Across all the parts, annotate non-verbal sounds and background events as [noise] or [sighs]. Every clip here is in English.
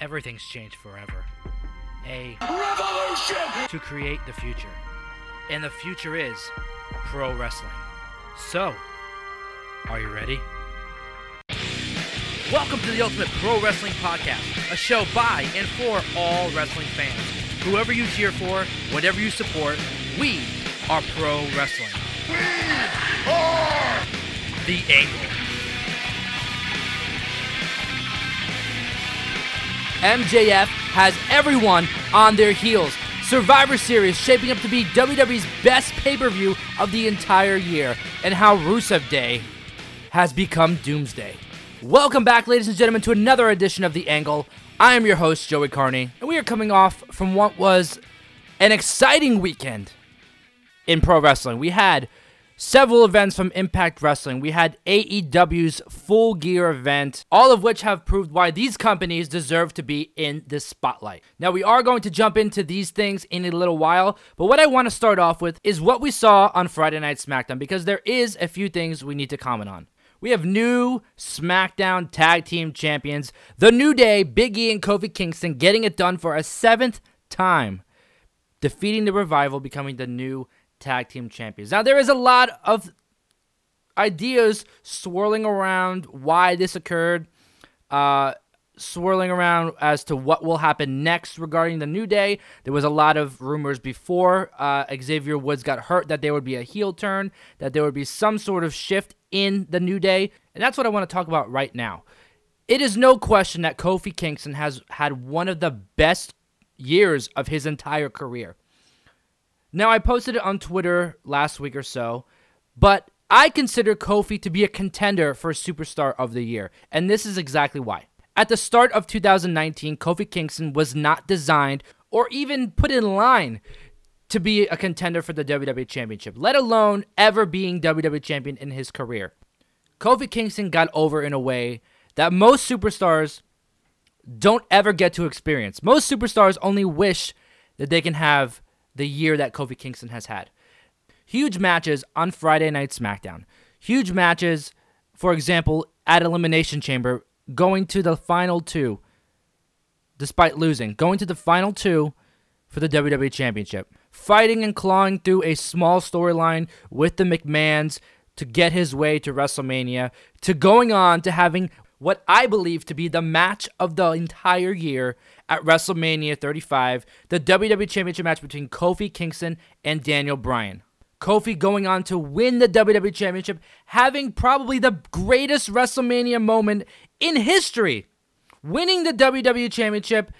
everything's changed forever. A Revolution! to create the future. And the future is pro wrestling. So, are you ready? Welcome to the Ultimate Pro Wrestling Podcast, a show by and for all wrestling fans. Whoever you cheer for, whatever you support, we are pro wrestling. We OR The Angle. MJF has everyone on their heels. Survivor Series shaping up to be WWE's best pay per view of the entire year, and how Rusev Day has become Doomsday. Welcome back, ladies and gentlemen, to another edition of The Angle. I am your host, Joey Carney, and we are coming off from what was an exciting weekend in pro wrestling. We had several events from Impact Wrestling. We had AEW's Full Gear event, all of which have proved why these companies deserve to be in the spotlight. Now, we are going to jump into these things in a little while, but what I want to start off with is what we saw on Friday Night SmackDown because there is a few things we need to comment on. We have new SmackDown Tag Team Champions, The New Day, Big E, and Kofi Kingston getting it done for a seventh time defeating the revival, becoming the new tag team champions. Now, there is a lot of ideas swirling around why this occurred, uh, swirling around as to what will happen next regarding the New Day. There was a lot of rumors before uh, Xavier Woods got hurt that there would be a heel turn, that there would be some sort of shift in the New Day, and that's what I want to talk about right now. It is no question that Kofi Kingston has had one of the best years of his entire career. Now, I posted it on Twitter last week or so, but I consider Kofi to be a contender for Superstar of the Year, and this is exactly why. At the start of 2019, Kofi Kingston was not designed or even put in line to be a contender for the WWE Championship, let alone ever being WWE Champion in his career. Kofi Kingston got over in a way that most superstars don't ever get to experience. Most superstars only wish that they can have the year that Kofi Kingston has had. Huge matches on Friday Night SmackDown. Huge matches, for example, at Elimination Chamber, going to the final two, despite losing, going to the final two for the WWE Championship. Fighting and clawing through a small storyline with the McMahons to get his way to WrestleMania, to going on to having what I believe to be the match of the entire year at WrestleMania 35, the WWE Championship match between Kofi Kingston and Daniel Bryan. Kofi going on to win the WWE Championship, having probably the greatest WrestleMania moment in history. Winning the WWE Championship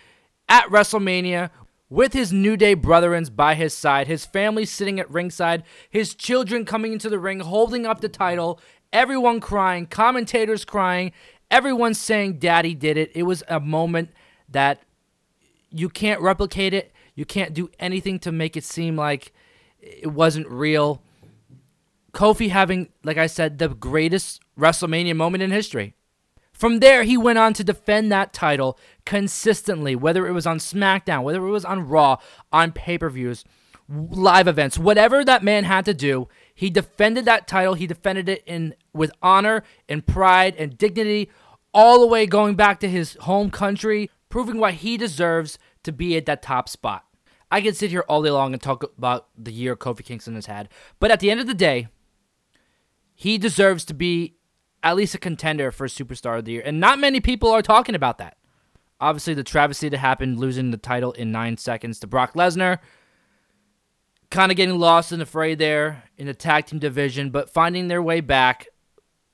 at WrestleMania with his New Day brethrens by his side, his family sitting at ringside, his children coming into the ring holding up the title, everyone crying, commentators crying, everyone saying Daddy did it. It was a moment that you can't replicate it. You can't do anything to make it seem like it wasn't real. Kofi having, like I said, the greatest WrestleMania moment in history. From there, he went on to defend that title consistently, whether it was on SmackDown, whether it was on Raw, on pay per views, live events, whatever that man had to do, he defended that title. He defended it in with honor and pride and dignity, all the way going back to his home country, proving why he deserves to be at that top spot. I can sit here all day long and talk about the year Kofi Kingston has had, but at the end of the day, he deserves to be at least a contender for Superstar of the Year. And not many people are talking about that. Obviously, the travesty that happened, losing the title in nine seconds to Brock Lesnar, kind of getting lost in the fray there in the tag team division, but finding their way back,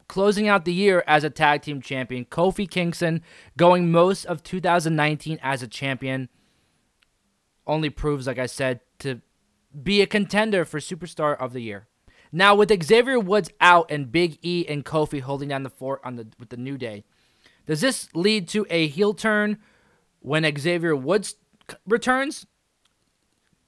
closing out the year as a tag team champion. Kofi Kingston going most of 2019 as a champion only proves, like I said, to be a contender for Superstar of the Year. Now with Xavier Woods out and Big E and Kofi holding down the fort on the with the New Day, does this lead to a heel turn when Xavier Woods returns?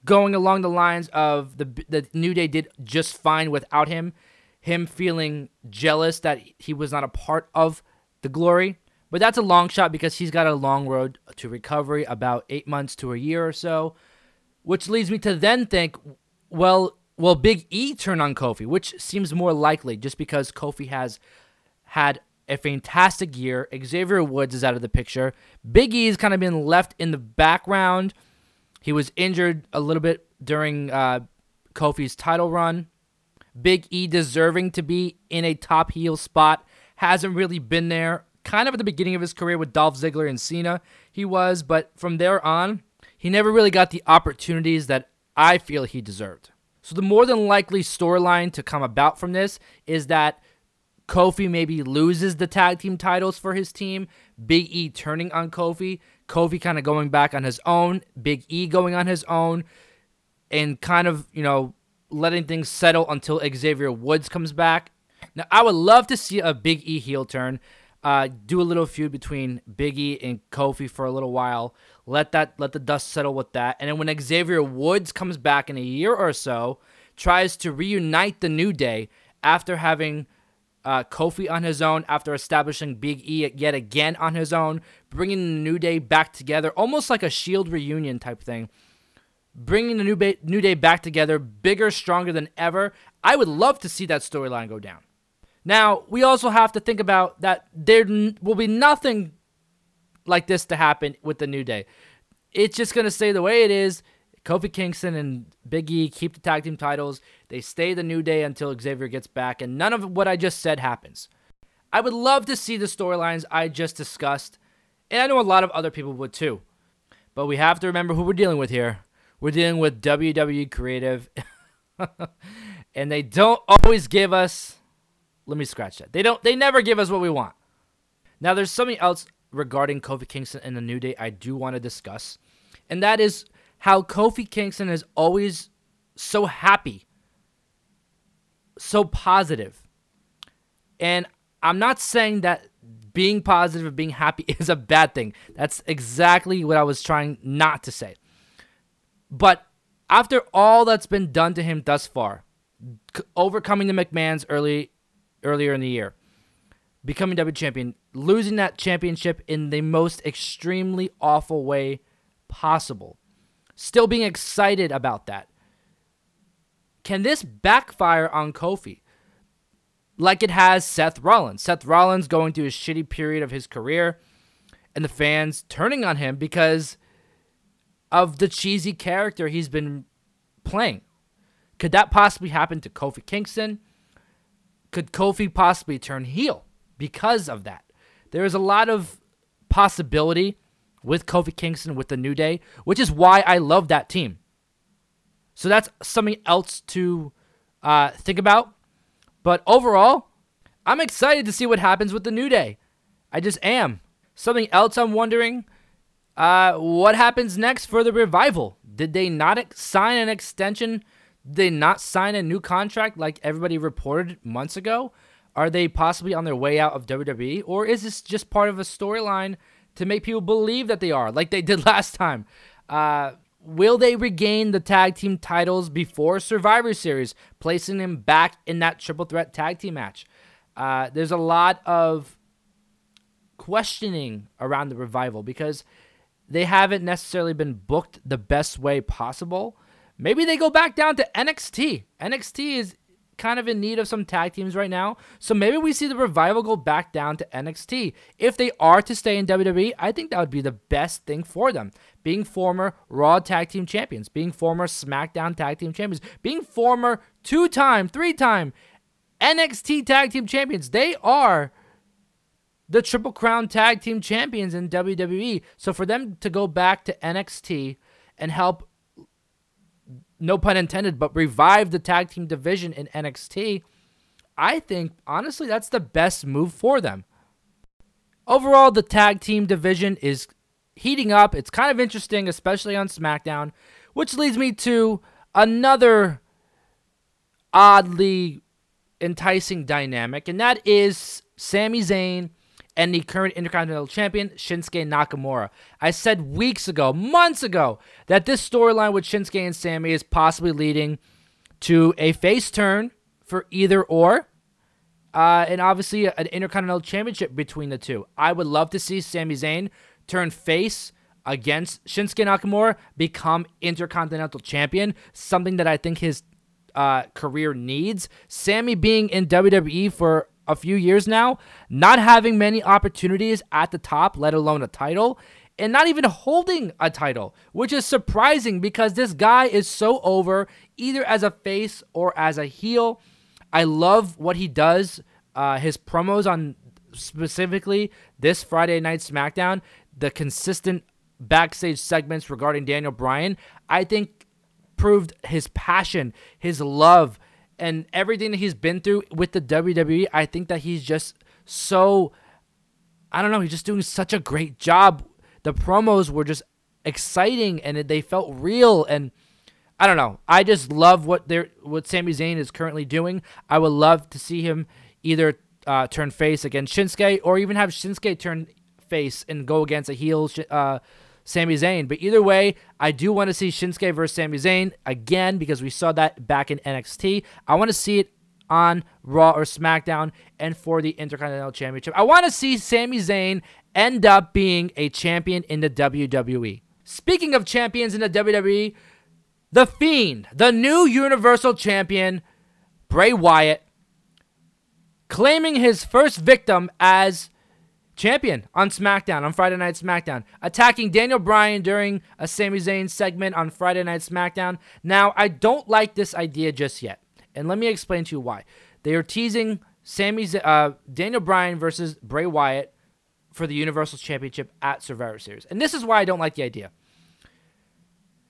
Going along the lines of the the New Day did just fine without him, him feeling jealous that he was not a part of the glory. But that's a long shot because he's got a long road to recovery, about eight months to a year or so, which leads me to then think, well, will Big E turn on Kofi, which seems more likely just because Kofi has had a fantastic year. Xavier Woods is out of the picture. Big E's kind of been left in the background. He was injured a little bit during uh, Kofi's title run. Big E deserving to be in a top heel spot. Hasn't really been there. Kind of at the beginning of his career with Dolph Ziggler and Cena, he was, but from there on, he never really got the opportunities that I feel he deserved. So the more than likely storyline to come about from this is that Kofi maybe loses the tag team titles for his team, Big E turning on Kofi, Kofi kind of going back on his own, Big E going on his own, and kind of, you know, letting things settle until Xavier Woods comes back. Now, I would love to see a Big E heel turn. Uh, do a little feud between Big E and Kofi for a little while. Let that let the dust settle with that. And then when Xavier Woods comes back in a year or so, tries to reunite the New Day after having uh, Kofi on his own, after establishing Big E yet again on his own, bringing the New Day back together, almost like a Shield reunion type thing bringing the New, ba- New Day back together, bigger, stronger than ever. I would love to see that storyline go down. Now, we also have to think about that there n- will be nothing like this to happen with the New Day. It's just going to stay the way it is. Kofi Kingston and Big E keep the tag team titles. They stay the New Day until Xavier gets back, and none of what I just said happens. I would love to see the storylines I just discussed, and I know a lot of other people would too. But we have to remember who we're dealing with here. We're dealing with WWE Creative, [laughs] and they don't always give us. Let me scratch that. They don't. They never give us what we want. Now, there's something else regarding Kofi Kingston and the New Day I do want to discuss, and that is how Kofi Kingston is always so happy, so positive. And I'm not saying that being positive and being happy [laughs] is a bad thing. That's exactly what I was trying not to say. But after all that's been done to him thus far, overcoming the McMahons early earlier in the year, becoming W champion, losing that championship in the most extremely awful way possible, still being excited about that. Can this backfire on Kofi? Like it has Seth Rollins. Seth Rollins going through a shitty period of his career and the fans turning on him because of the cheesy character he's been playing. Could that possibly happen to Kofi Kingston? Could Kofi possibly turn heel because of that? There is a lot of possibility with Kofi Kingston with the New Day, which is why I love that team. So that's something else to uh, think about. But overall, I'm excited to see what happens with the New Day. I just am. Something else I'm wondering uh, what happens next for the revival? Did they not ex- sign an extension? Did they not sign a new contract like everybody reported months ago? Are they possibly on their way out of WWE? Or is this just part of a storyline to make people believe that they are, like they did [laughs] last time? Uh, will they regain the tag team titles before Survivor Series, placing them back in that triple threat tag team match? Uh, there's a lot of questioning around the revival because they haven't necessarily been booked the best way possible. Maybe they go back down to NXT. NXT is kind of in need of some tag teams right now. So maybe we see the revival go back down to NXT. If they are to stay in WWE, I think that would be the best thing for them. Being former Raw tag team champions, being former SmackDown tag team champions, being former two time, three time NXT tag team champions. They are the Triple Crown Tag Team Champions in WWE. So for them to go back to NXT and help, no pun intended, but revive the tag team division in NXT, I think honestly that's the best move for them. Overall, the tag team division is heating up. It's kind of interesting, especially on SmackDown, which leads me to another oddly enticing dynamic, and that is Sami Zayn and the current Intercontinental Champion, Shinsuke Nakamura. I said weeks ago, months ago, that this storyline with Shinsuke and Sami is possibly leading to a face turn for either or. Uh, and obviously, an Intercontinental Championship between the two. I would love to see Sami Zayn turn face against Shinsuke Nakamura, become Intercontinental Champion, something that I think his uh, career needs. Sami being in WWE for a few years now, not having many opportunities at the top, let alone a title, and not even holding a title, which is surprising because this guy is so over either as a face or as a heel. I love what he does, uh, his promos on specifically this Friday night SmackDown, the consistent backstage segments regarding Daniel Bryan, I think proved his passion, his love, and everything that he's been through with the WWE. I think that he's just so, I don't know, he's just doing such a great job. The promos were just exciting and they felt real and I don't know. I just love what they're what Sami Zayn is currently doing. I would love to see him either uh, turn face against Shinsuke or even have Shinsuke turn face and go against a heel uh, Sami Zayn. But either way, I do want to see Shinsuke versus Sami Zayn again because we saw that back in NXT. I want to see it on Raw or SmackDown and for the Intercontinental Championship. I want to see Sami Zayn end up being a champion in the WWE. Speaking of champions in the WWE, The Fiend, the new Universal Champion, Bray Wyatt, claiming his first victim as champion on SmackDown on Friday Night SmackDown, attacking Daniel Bryan during a Sami Zayn segment on Friday Night SmackDown. Now, I don't like this idea just yet, and let me explain to you why. They are teasing Sami Z- uh, Daniel Bryan versus Bray Wyatt for the Universal Championship at Survivor Series, and this is why I don't like the idea.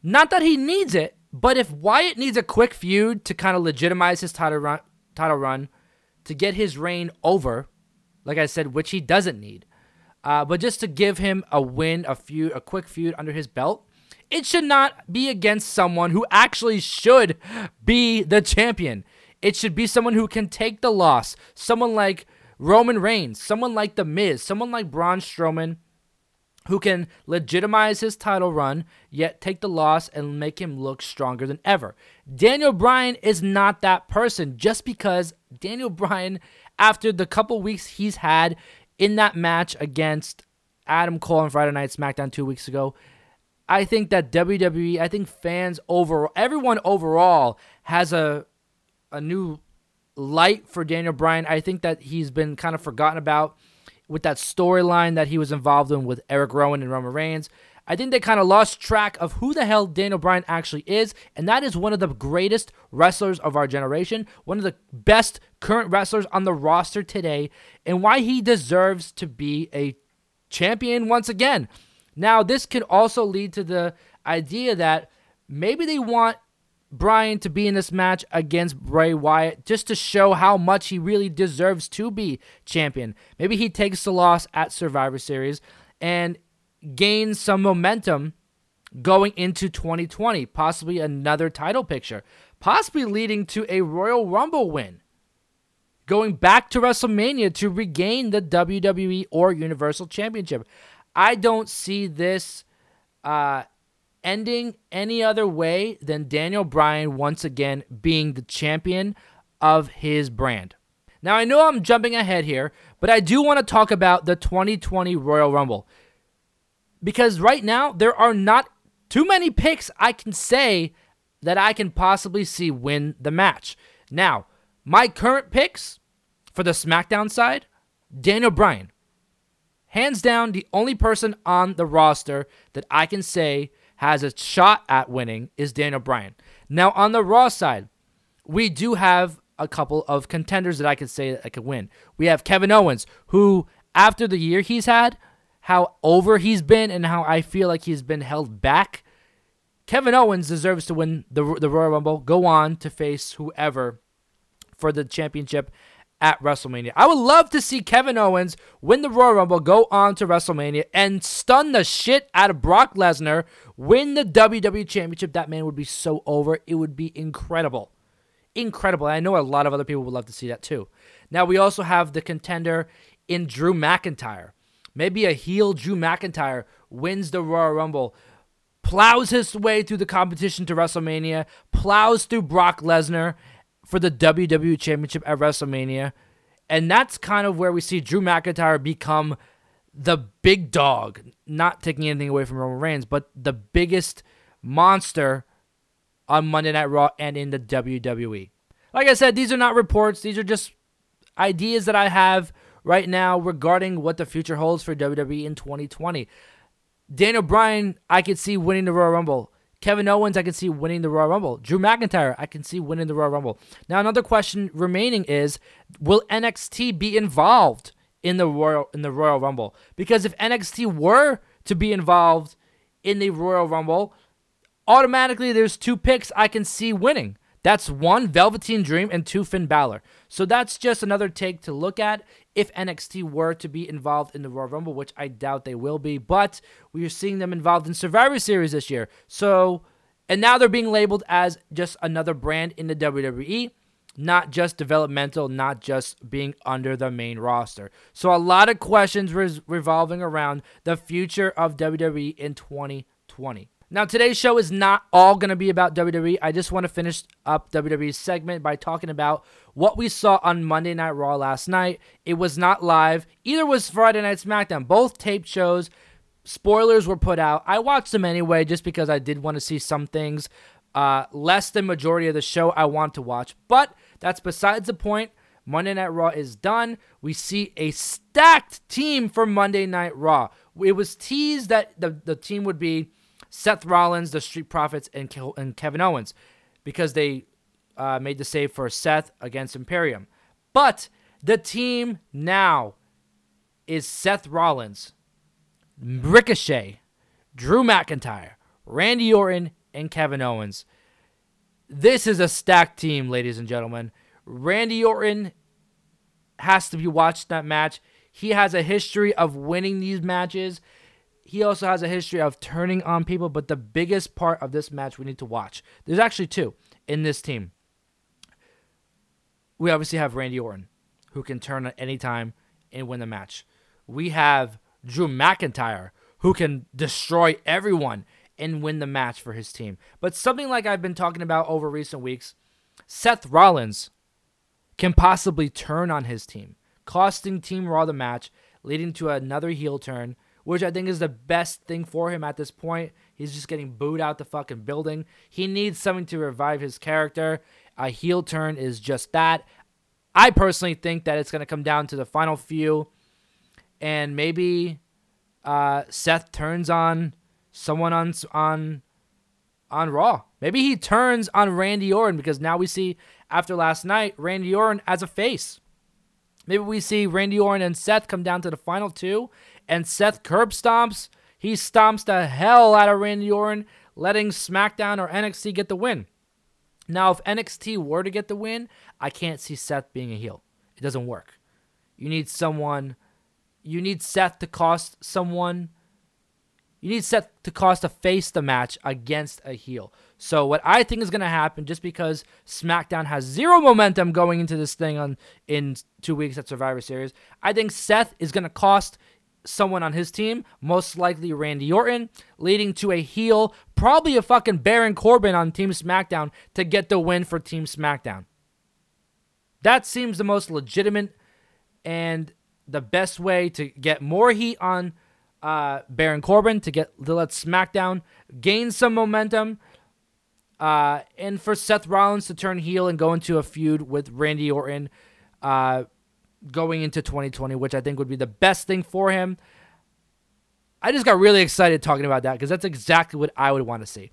Not that he needs it, but if Wyatt needs a quick feud to kind of legitimize his title run, title run, to get his reign over like I said, which he doesn't need. Uh, but just to give him a win, a feud, a quick feud under his belt, it should not be against someone who actually should be the champion. It should be someone who can take the loss. Someone like Roman Reigns, someone like The Miz, someone like Braun Strowman, who can legitimize his title run, yet take the loss and make him look stronger than ever. Daniel Bryan is not that person just because Daniel Bryan after the couple weeks he's had in that match against Adam Cole on Friday Night SmackDown two weeks ago. I think that WWE, I think fans overall, everyone overall has a a new light for Daniel Bryan. I think that he's been kind of forgotten about with that storyline that he was involved in with Eric Rowan and Roman Reigns. I think they kind of lost track of who the hell Daniel Bryan actually is, and that is one of the greatest wrestlers of our generation, one of the best current wrestlers on the roster today, and why he deserves to be a champion once again. Now, this could also lead to the idea that maybe they want Bryan to be in this match against Bray Wyatt just to show how much he really deserves to be champion. Maybe he takes the loss at Survivor Series and gain some momentum going into 2020, possibly another title picture, possibly leading to a Royal Rumble win, going back to WrestleMania to regain the WWE or Universal Championship. I don't see this uh, ending any other way than Daniel Bryan once again being the champion of his brand. Now, I know I'm jumping ahead here, but I do want to talk about the 2020 Royal Rumble because right now there are not too many picks I can say that I can possibly see win the match. Now, my current picks for the SmackDown side Daniel Bryan. Hands down, the only person on the roster that I can say has a shot at winning is Daniel Bryan. Now, on the Raw side, we do have a couple of contenders that I can say that I could win. We have Kevin Owens, who, after the year he's had, how over he's been and how I feel like he's been held back. Kevin Owens deserves to win the, the Royal Rumble, go on to face whoever for the championship at WrestleMania. I would love to see Kevin Owens win the Royal Rumble, go on to WrestleMania, and stun the shit out of Brock Lesnar, win the WWE Championship. That man would be so over. It would be incredible. Incredible. I know a lot of other people would love to see that too. Now, we also have the contender in Drew McIntyre. Maybe a heel Drew McIntyre wins the Royal Rumble, plows his way through the competition to WrestleMania, plows through Brock Lesnar for the WWE Championship at WrestleMania. And that's kind of where we see Drew McIntyre become the big dog, not taking anything away from Roman Reigns, but the biggest monster on Monday Night Raw and in the WWE. Like I said, these are not reports, these are just ideas that I have right now regarding what the future holds for WWE in 2020. Daniel Bryan, I could see winning the Royal Rumble. Kevin Owens, I can see winning the Royal Rumble. Drew McIntyre, I can see winning the Royal Rumble. Now, another question remaining is: Will NXT be involved in the Royal in the Royal Rumble? Because if NXT were to be involved in the Royal Rumble, automatically there's two picks I can see winning. That's one Velveteen Dream and two Finn Balor. So that's just another take to look at if NXT were to be involved in the Royal Rumble, which I doubt they will be. But we are seeing them involved in Survivor Series this year. So, and now they're being labeled as just another brand in the WWE, not just developmental, not just being under the main roster. So a lot of questions res- revolving around the future of WWE in 2020. Now, today's show is not all going to be about WWE. I just want to finish up WWE's segment by talking about what we saw on Monday Night Raw last night. It was not live, either was Friday Night SmackDown. Both taped shows. Spoilers were put out. I watched them anyway just because I did want to see some things. Uh, less than majority of the show I want to watch, but that's besides the point. Monday Night Raw is done. We see a stacked team for Monday Night Raw. It was teased that the, the team would be Seth Rollins, the Street Profits, and, Ke- and Kevin Owens because they uh, made the save for Seth against Imperium. But the team now is Seth Rollins, Ricochet, Drew McIntyre, Randy Orton, and Kevin Owens. This is a stacked team, ladies and gentlemen. Randy Orton has to be watched that match. He has a history of winning these matches he also has a history of turning on people, but the biggest part of this match we need to watch. There's actually two in this team. We obviously have Randy Orton, who can turn at any time and win the match. We have Drew McIntyre, who can destroy everyone and win the match for his team. But something like I've been talking about over recent weeks, Seth Rollins can possibly turn on his team, costing Team Raw the match, leading to another heel turn which I think is the best thing for him at this point. He's just getting booed out the fucking building. He needs something to revive his character. A heel turn is just that. I personally think that it's going to come down to the final few, and maybe uh, Seth turns on someone on on on Raw. Maybe he turns on Randy Orton because now we see after last night Randy Orton as a face. Maybe we see Randy Orton and Seth come down to the final two, and Seth curb stomps. He stomps the hell out of Randy Orton, letting SmackDown or NXT get the win. Now, if NXT were to get the win, I can't see Seth being a heel. It doesn't work. You need someone, you need Seth to cost someone you need Seth to cost to face the match against a heel. So what I think is going to happen, just because SmackDown has zero momentum going into this thing on in two weeks at Survivor Series, I think Seth is going to cost someone on his team, most likely Randy Orton, leading to a heel, probably a fucking Baron Corbin on Team SmackDown to get the win for Team SmackDown. That seems the most legitimate and the best way to get more heat on uh, Baron Corbin to get to let SmackDown gain some momentum. Uh, and for Seth Rollins to turn heel and go into a feud with Randy Orton uh, going into 2020, which I think would be the best thing for him. I just got really excited talking about that because that's exactly what I would want to see.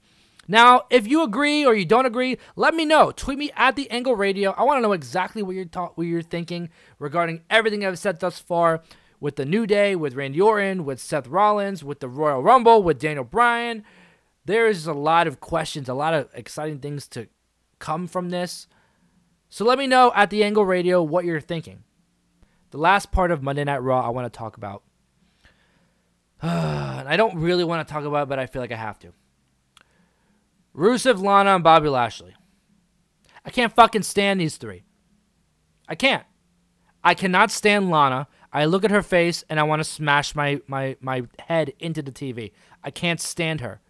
Now, if you agree or you don't agree, let me know. Tweet me at the Angle Radio. I want to know exactly what you're ta- what you're thinking regarding everything I've said thus far with the New Day, with Randy Orton, with Seth Rollins, with the Royal Rumble, with Daniel Bryan. There is a lot of questions, a lot of exciting things to come from this. So let me know at the Angle Radio what you're thinking. The last part of Monday Night Raw I want to talk about. [sighs] I don't really want to talk about it, but I feel like I have to. Rusev, Lana, and Bobby Lashley. I can't fucking stand these three. I can't. I cannot stand Lana. I look at her face and I want to smash my, my, my head into the TV. I can't stand her.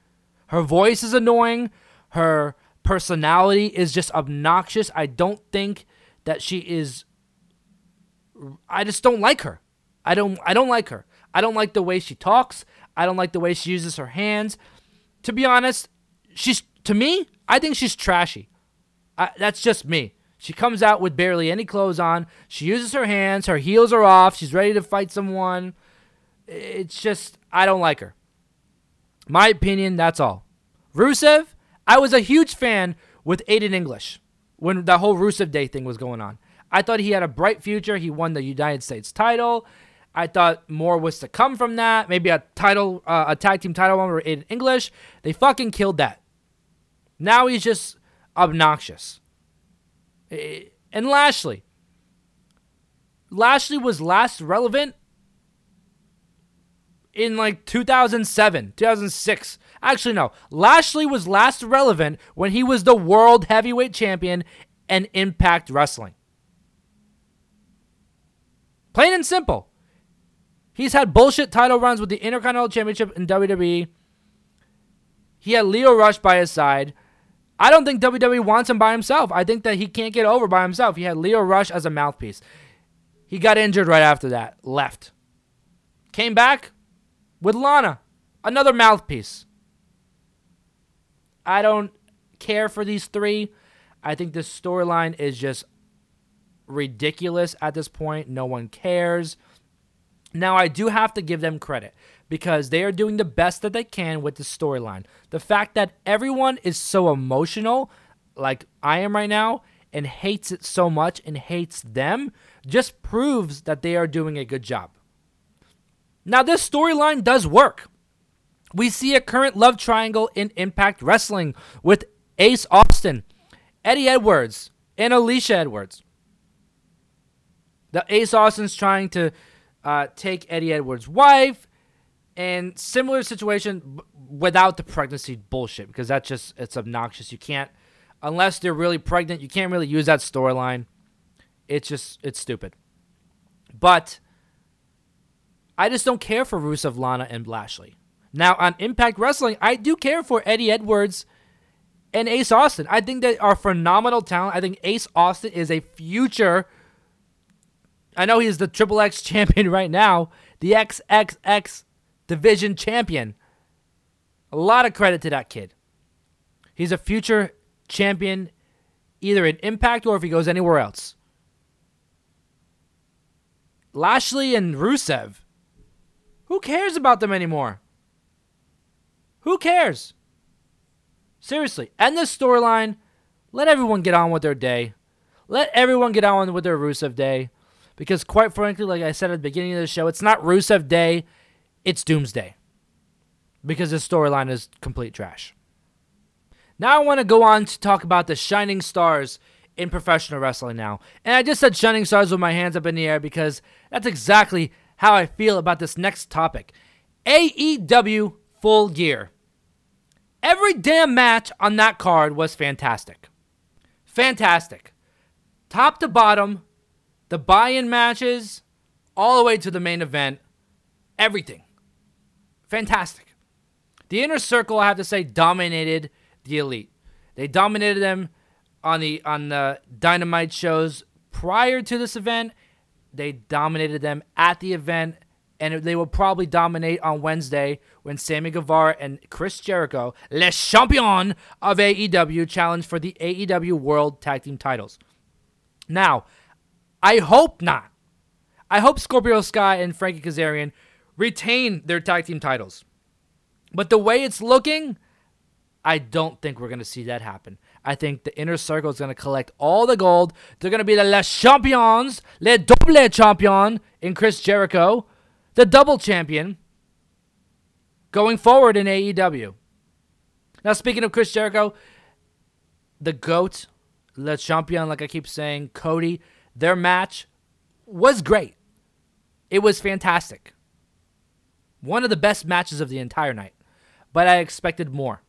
Her voice is annoying. Her personality is just obnoxious. I don't think that she is I just don't like her. I don't I don't like her. I don't like the way she talks. I don't like the way she uses her hands. To be honest, she's to me, I think she's trashy. I, that's just me. She comes out with barely any clothes on. She uses her hands. Her heels are off. She's ready to fight someone. It's just, I don't like her. My opinion, that's all. Rusev, I was a huge fan with Aiden English when the whole Rusev Day thing was going on. I thought he had a bright future. He won the United States title. I thought more was to come from that. Maybe a title, uh, a tag team title one Aiden English. They fucking killed that. Now he's just obnoxious. And Lashley. Lashley was last relevant in like 2007, 2006. Actually, no. Lashley was last relevant when he was the world heavyweight champion and Impact Wrestling. Plain and simple. He's had bullshit title runs with the Intercontinental Championship in WWE. He had Lio Rush by his side. I don't think WWE wants him by himself. I think that he can't get over by himself. He had Lio Rush as a mouthpiece. He got injured right after that, left. Came back with Lana, another mouthpiece. I don't care for these three. I think this storyline is just ridiculous at this point. No one cares. Now, I do have to give them credit because they are doing the best that they can with the storyline. The fact that everyone is so emotional, like I am right now, and hates it so much and hates them, just proves that they are doing a good job. Now, this storyline does work. We see a current love triangle in Impact Wrestling with Ace Austin, Eddie Edwards, and Alicia Edwards. The Ace Austin's trying to uh, take Eddie Edwards' wife, and similar situation b- without the pregnancy bullshit because that's just it's obnoxious. You can't unless they're really pregnant. You can't really use that storyline. It's just it's stupid. But I just don't care for Rusev, Lana, and Lashley. Now on Impact Wrestling, I do care for Eddie Edwards and Ace Austin. I think they are phenomenal talent. I think Ace Austin is a future I know he's the Triple X champion [laughs] right now, the XXX division champion. A lot of credit to that kid. He's a future champion either in Impact or if he goes anywhere else. Lashley and Rusev. Who cares about them anymore? Who cares? Seriously, end this storyline. Let everyone get on with their day. Let everyone get on with their Rusev day. Because quite frankly, like I said at the beginning of the show, it's not Rusev Day, it's Doomsday. Because the storyline is complete trash. Now I want to go on to talk about the shining stars in professional wrestling now. And I just said shining stars with my hands up in the air because that's exactly how I feel about this next topic. AEW Full Gear. Every damn match on that card was fantastic. Fantastic. Top to bottom, the buy in matches, all the way to the main event, everything. Fantastic. The inner circle, I have to say, dominated the elite. They dominated them on the on the dynamite shows prior to this event. They dominated them at the event, and they will probably dominate on Wednesday when Sammy Guevara and Chris Jericho, Les Champions of AEW, challenge for the AEW World Tag Team titles. Now, I hope not. I hope Scorpio Sky and Frankie Kazarian retain their tag team titles. But the way it's looking, I don't think we're going to see that happen. I think the inner circle is going to collect all the gold. They're going to be the Les Champions, Les Double Champion in Chris Jericho, the double champion going forward in AEW. Now, speaking of Chris Jericho, the GOAT, Le Champion, like I keep saying, Cody their match was great. It was fantastic. One of the best matches of the entire night. But I expected more.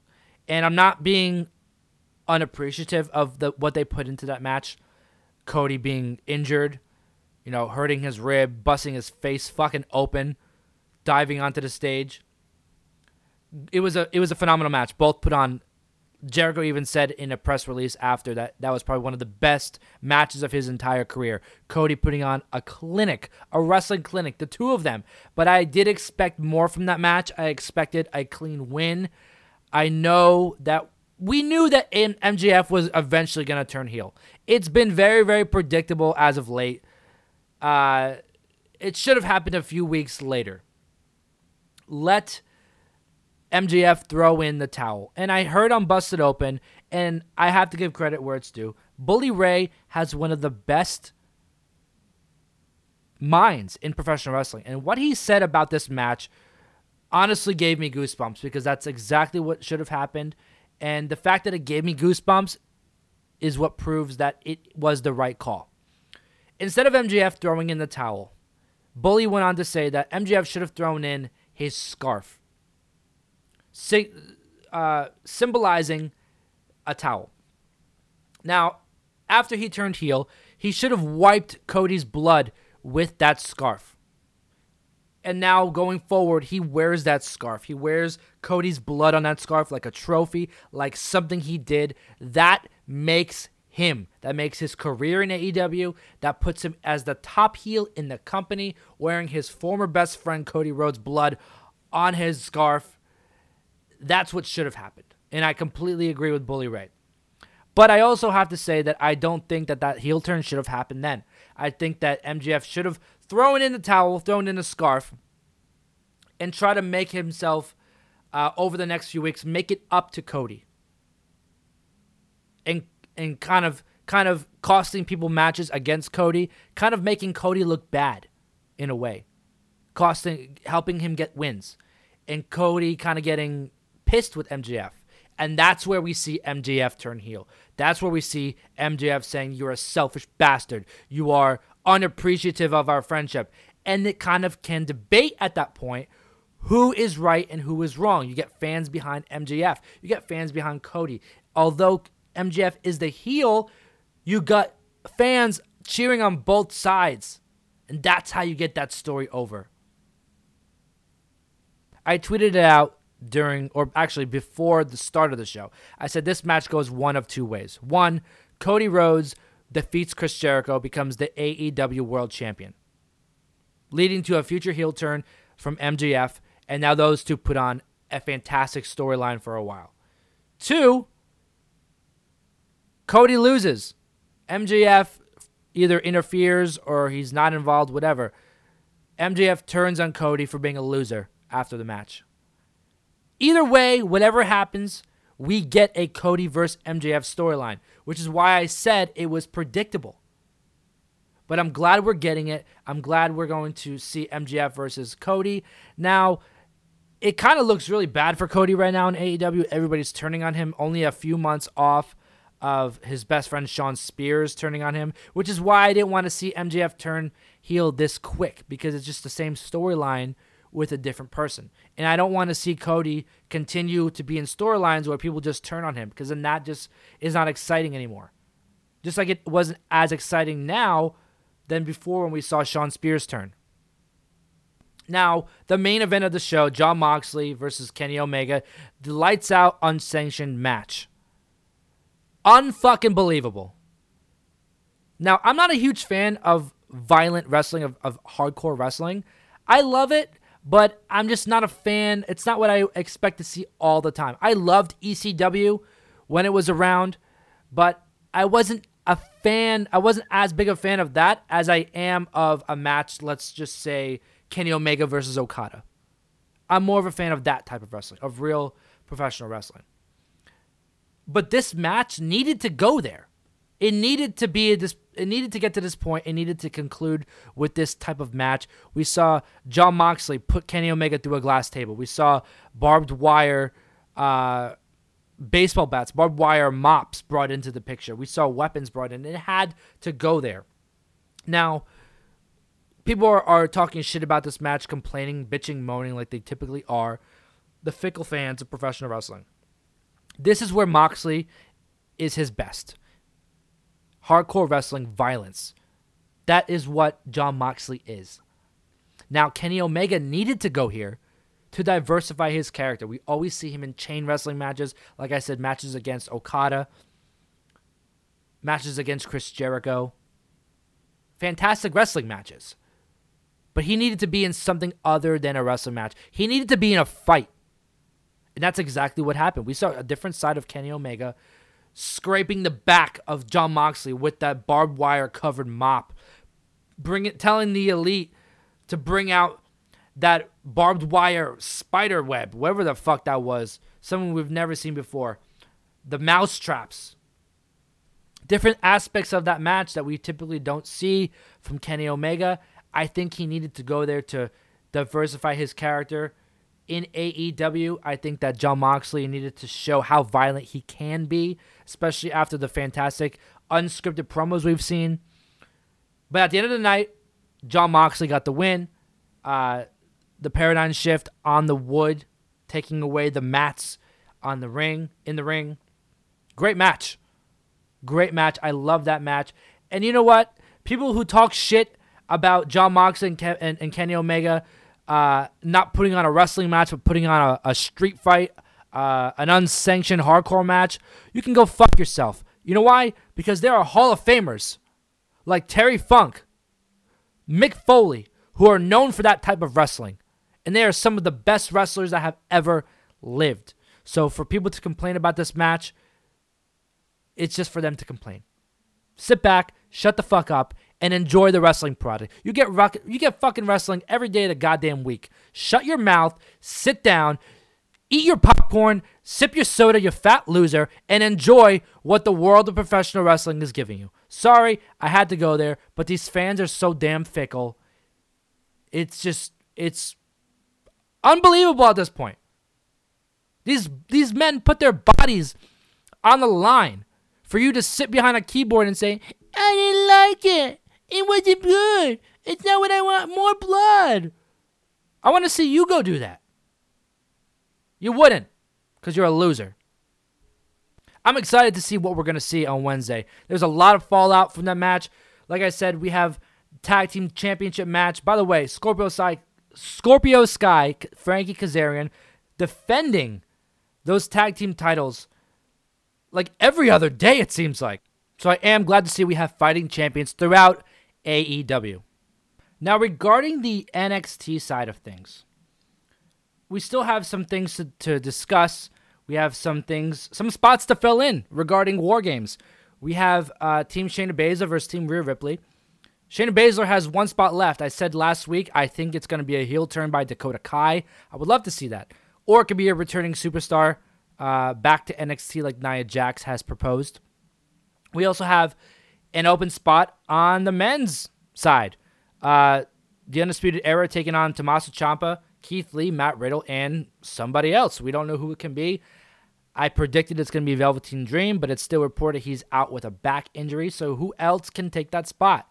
And I'm not being unappreciative of the what they put into that match. Cody being injured, you know, hurting his rib, busting his face fucking open, diving onto the stage. It was a it was a phenomenal match. Both put on Jericho even said in a press release after that that was probably one of the best matches of his entire career. Cody putting on a clinic, a wrestling clinic, the two of them. But I did expect more from that match. I expected a clean win. I know that we knew that MJF was eventually going to turn heel. It's been very, very predictable as of late. Uh, it should have happened a few weeks later. Let MJF throw in the towel. And I heard on Busted Open, and I have to give credit where it's due. Bully Ray has one of the best minds in professional wrestling. And what he said about this match honestly gave me goosebumps because that's exactly what should have happened. And the fact that it gave me goosebumps is what proves that it was the right call. Instead of MJF throwing in the towel, Bully went on to say that MJF should have thrown in his scarf, uh, symbolizing a towel. Now, after he turned heel, he should have wiped Cody's blood with that scarf. And now going forward, he wears that scarf. He wears Cody's blood on that scarf like a trophy, like something he did. That makes him. That makes his career in AEW. That puts him as the top heel in the company, wearing his former best friend Cody Rhodes' blood on his scarf. That's what should have happened. And I completely agree with Bully Ray. But I also have to say that I don't think that that heel turn should have happened then. I think that MJF should have thrown in the towel, thrown in the scarf, and try to make himself uh, over the next few weeks make it up to Cody, and and kind of kind of costing people matches against Cody, kind of making Cody look bad in a way, costing helping him get wins, and Cody kind of getting pissed with MJF. And that's where we see MJF turn heel. That's where we see MJF saying, You're a selfish bastard. You are unappreciative of our friendship. And it kind of can debate at that point who is right and who is wrong. You get fans behind MJF, you get fans behind Cody. Although MJF is the heel, you got fans cheering on both sides. And that's how you get that story over. I tweeted it out during, or actually before the start of the show. I said this match goes one of two ways. One, Cody Rhodes defeats Chris Jericho, becomes the AEW World Champion, leading to a future heel turn from MJF, and now those two put on a fantastic storyline for a while. Two, Cody loses. MJF either interferes or he's not involved, whatever. MJF turns on Cody for being a loser after the match. Either way, whatever happens, we get a Cody versus MJF storyline, which is why I said it was predictable. But I'm glad we're getting it. I'm glad we're going to see MJF versus Cody. Now, it kind of looks really bad for Cody right now in AEW. Everybody's turning on him. Only a few months off of his best friend Shawn Spears turning on him, which is why I didn't want to see MJF turn heel this quick because it's just the same storyline with a different person. And I don't want to see Cody continue to be in storylines where people just turn on him because then that just is not exciting anymore. Just like it wasn't as exciting now than before when we saw Shawn Spears turn. Now, the main event of the show, Jon Moxley versus Kenny Omega, the lights out unsanctioned match. Unfucking believable. Now, I'm not a huge fan of violent wrestling, of, of hardcore wrestling. I love it but I'm just not a fan. It's not what I expect to see all the time. I loved ECW when it was around, but I wasn't a fan. I wasn't as big a fan of that as I am of a match, let's just say Kenny Omega versus Okada. I'm more of a fan of that type of wrestling, of real professional wrestling. But this match needed to go there. It needed to be this it needed to get to this point. It needed to conclude with this type of match. We saw Jon Moxley put Kenny Omega through a glass table. We saw barbed wire uh, baseball bats, barbed wire mops brought into the picture. We saw weapons brought in. It had to go there. Now, people are, are talking shit about this match, complaining, bitching, moaning like they typically are. The fickle fans of professional wrestling. This is where Moxley is his best hardcore wrestling violence. That is what Jon Moxley is. Now, Kenny Omega needed to go here to diversify his character. We always see him in chain wrestling matches. Like I said, matches against Okada, matches against Chris Jericho. Fantastic wrestling matches. But he needed to be in something other than a wrestling match. He needed to be in a fight. And that's exactly what happened. We saw a different side of Kenny Omega scraping the back of Jon Moxley with that barbed wire covered mop. Bring it telling the elite to bring out that barbed wire spider web, whatever the fuck that was, something we've never seen before. The mouse traps. Different aspects of that match that we typically don't see from Kenny Omega. I think he needed to go there to diversify his character. In AEW, I think that Jon Moxley needed to show how violent he can be, especially after the fantastic unscripted promos we've seen. But at the end of the night, Jon Moxley got the win. Uh, the paradigm shift on the wood, taking away the mats on the ring, in the ring. Great match. Great match. I love that match. And you know what? People who talk shit about Jon Moxley and, and, and Kenny Omega uh, not putting on a wrestling match, but putting on a, a street fight, uh, an unsanctioned hardcore match, you can go fuck yourself. You know why? Because there are Hall of Famers like Terry Funk, Mick Foley, who are known for that type of wrestling. And they are some of the best wrestlers that have ever lived. So for people to complain about this match, it's just for them to complain. Sit back, shut the fuck up, and enjoy the wrestling product. You get rock, you get fucking wrestling every day of the goddamn week. Shut your mouth, sit down, eat your popcorn, sip your soda, you fat loser, and enjoy what the world of professional wrestling is giving you. Sorry, I had to go there, but these fans are so damn fickle. It's just it's unbelievable at this point. These these men put their bodies on the line for you to sit behind a keyboard and say, "I didn't like it. It wasn't good. It's not what I want. More blood." I want to see you go do that. You wouldn't, because you're a loser. I'm excited to see what we're going to see on Wednesday. There's a lot of fallout from that match. Like I said, we have tag team championship match. By the way, Scorpio Sky, Scorpio Sky, Frankie Kazarian defending those tag team titles like every other day, it seems like. So I am glad to see we have fighting champions throughout AEW. Now, regarding the NXT side of things, we still have some things to, to discuss. We have some things, some spots to fill in regarding War Games. We have uh, Team Shayna Baszler versus Team Rhea Ripley. Shayna Baszler has one spot left. I said last week I think it's going to be a heel turn by Dakota Kai. I would love to see that. Or it could be a returning superstar uh, back to NXT like Nia Jax has proposed. We also have an open spot on the men's side. Uh, the Undisputed Era taking on Tommaso Ciampa, Keith Lee, Matt Riddle, and somebody else. We don't know who it can be. I predicted it's going to be Velveteen Dream, but it's still reported he's out with a back injury. So who else can take that spot?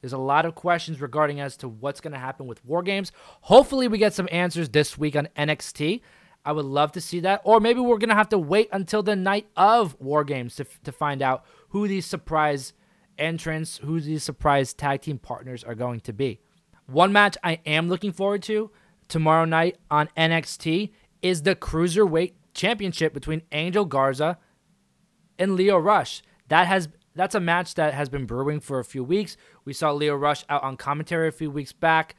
There's a lot of questions regarding as to what's going to happen with War Games. Hopefully, we get some answers this week on NXT. I would love to see that. Or maybe we're going to have to wait until the night of War Games to, to find out who these surprise entrants, who these surprise tag team partners are going to be. One match I am looking forward to tomorrow night on NXT is the Cruiserweight Championship between Angel Garza and Lio Rush. That has that's a match that has been brewing for a few weeks. We saw Lio Rush out on commentary a few weeks back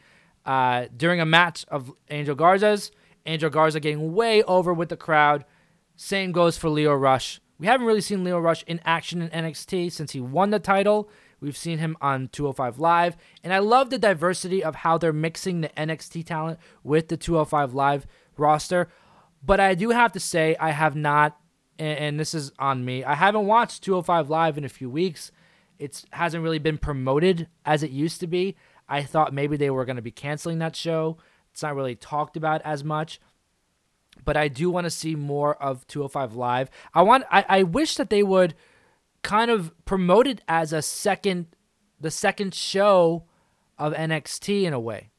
uh, during a match of Angel Garza's. Angel Garza getting way over with the crowd. Same goes for Lio Rush. We haven't really seen Lio Rush in action in NXT since he won the title. We've seen him on 205 Live, and I love the diversity of how they're mixing the NXT talent with the 205 Live roster. But I do have to say, I have not, and, this is on me, I haven't watched 205 Live in a few weeks. It hasn't really been promoted as it used to be. I thought maybe they were going to be canceling that show. It's not really talked about as much. But I do want to see more of 205 Live. I want I, I wish that they would kind of promoted as a second the second show of NXT in a way.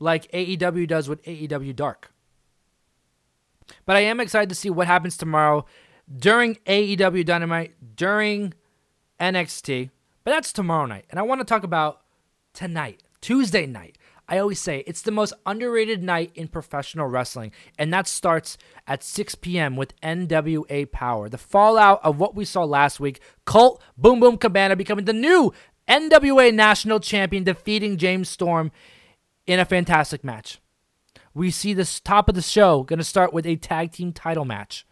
Like AEW does with AEW Dark. But I am excited to see what happens tomorrow during AEW Dynamite, during NXT. But that's tomorrow night. And I want to talk about tonight, Tuesday night. I always say it's the most underrated night in professional wrestling, and that starts at 6 p.m. with NWA Powerrr. The fallout of what we saw last week Colt Boom Boom Cabana becoming the new NWA National Champion, defeating James Storm in a fantastic match. we see this top of the show going to start with a tag team title match,